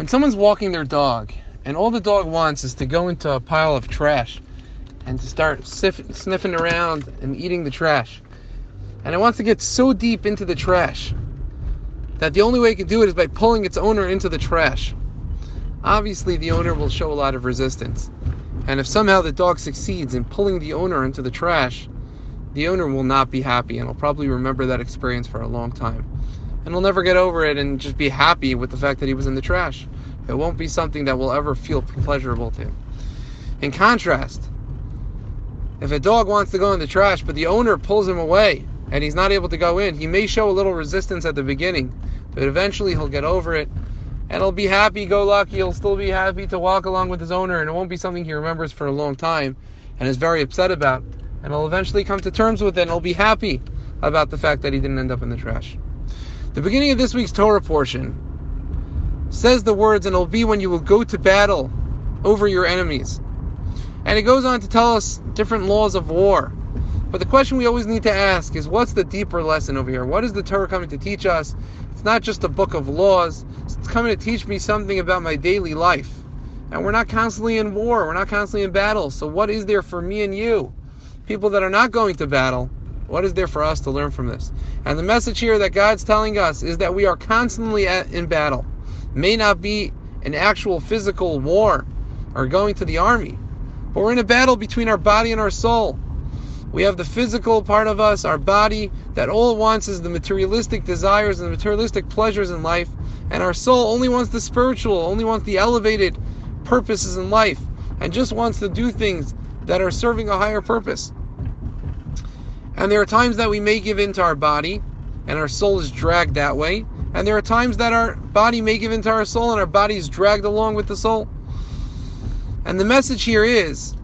When someone's walking their dog and all the dog wants is to go into a pile of trash and to start sniff- sniffing around and eating the trash, and it wants to get so deep into the trash that the only way it can do it is by pulling its owner into the trash. Obviously, the owner will show a lot of resistance. And if somehow the dog succeeds in pulling the owner into the trash, the owner will not be happy and will probably remember that experience for a long time. And he'll never get over it and just be happy with the fact that he was in the trash. It won't be something that will ever feel pleasurable to him. In contrast, if a dog wants to go in the trash but the owner pulls him away and he's not able to go in, he may show a little resistance at the beginning, but eventually he'll get over it and he'll be happy go lucky. He'll still be happy to walk along with his owner, and it won't be something he remembers for a long time and is very upset about. And he'll eventually come to terms with it and he'll be happy about the fact that he didn't end up in the trash. The beginning of this week's Torah portion says the words, and it'll be when you will go to battle over your enemies. And it goes on to tell us different laws of war. But the question we always need to ask is what's the deeper lesson over here? What is the Torah coming to teach us? It's not just a book of laws, it's coming to teach me something about my daily life. And we're not constantly in war, we're not constantly in battle. So, what is there for me and you, people that are not going to battle? What is there for us to learn from this? And the message here that God's telling us is that we are constantly at, in battle. may not be an actual physical war or going to the army, but we're in a battle between our body and our soul. We have the physical part of us, our body, that all it wants is the materialistic desires and the materialistic pleasures in life. And our soul only wants the spiritual, only wants the elevated purposes in life, and just wants to do things that are serving a higher purpose. And there are times that we may give in to our body, and our soul is dragged that way. And there are times that our body may give in to our soul, and our body is dragged along with the soul. And the message here is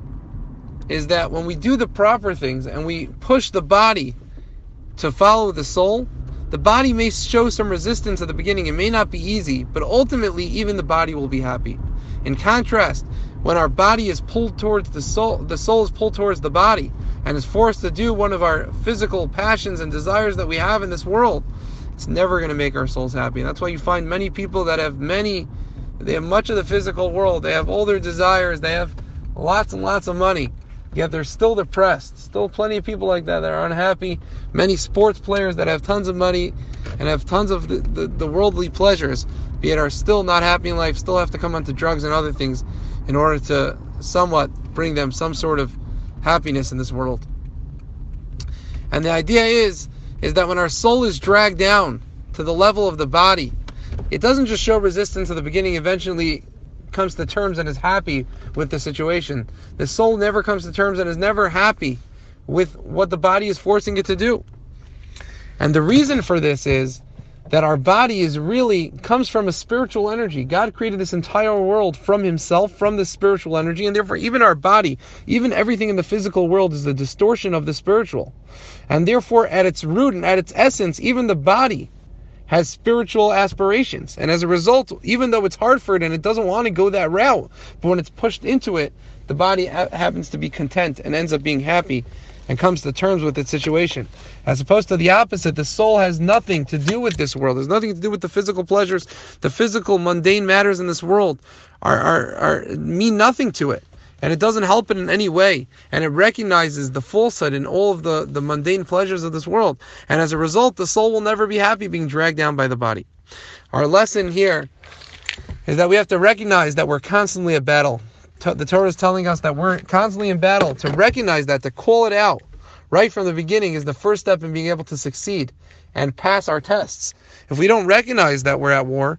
is that when we do the proper things and we push the body to follow the soul, the body may show some resistance at the beginning. It may not be easy, but ultimately, even the body will be happy. In contrast, when our body is pulled towards the soul, the soul is pulled towards the body and is forced to do one of our physical passions and desires that we have in this world, it's never going to make our souls happy. And that's why you find many people that have many, they have much of the physical world, they have all their desires, they have lots and lots of money Yet they're still depressed. Still plenty of people like that that are unhappy. Many sports players that have tons of money and have tons of the, the, the worldly pleasures, yet are still not happy in life, still have to come onto drugs and other things in order to somewhat bring them some sort of happiness in this world. And the idea is, is that when our soul is dragged down to the level of the body, it doesn't just show resistance at the beginning, eventually comes to terms and is happy with the situation. The soul never comes to terms and is never happy with what the body is forcing it to do. And the reason for this is that our body is really comes from a spiritual energy. God created this entire world from himself, from the spiritual energy, and therefore even our body, even everything in the physical world is a distortion of the spiritual. And therefore at its root and at its essence, even the body has spiritual aspirations. And as a result, even though it's hard for it and it doesn't want to go that route, but when it's pushed into it, the body ha- happens to be content and ends up being happy and comes to terms with its situation. As opposed to the opposite, the soul has nothing to do with this world. There's nothing to do with the physical pleasures. The physical, mundane matters in this world are, are, are mean nothing to it and it doesn't help it in any way, and it recognizes the falsehood in all of the, the mundane pleasures of this world, and as a result, the soul will never be happy being dragged down by the body. Our lesson here is that we have to recognize that we're constantly at battle. The Torah is telling us that we're constantly in battle. To recognize that, to call it out right from the beginning, is the first step in being able to succeed and pass our tests. If we don't recognize that we're at war,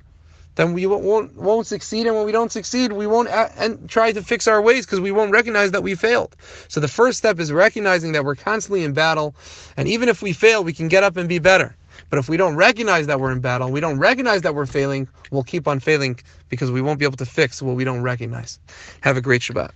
then we won't won't succeed. And when we don't succeed, we won't a- and try to fix our ways because we won't recognize that we failed. So the first step is recognizing that we're constantly in battle, and even if we fail, we can get up and be better. But if we don't recognize that we're in battle, we don't recognize that we're failing, we'll keep on failing because we won't be able to fix what we don't recognize. Have a great Shabbat.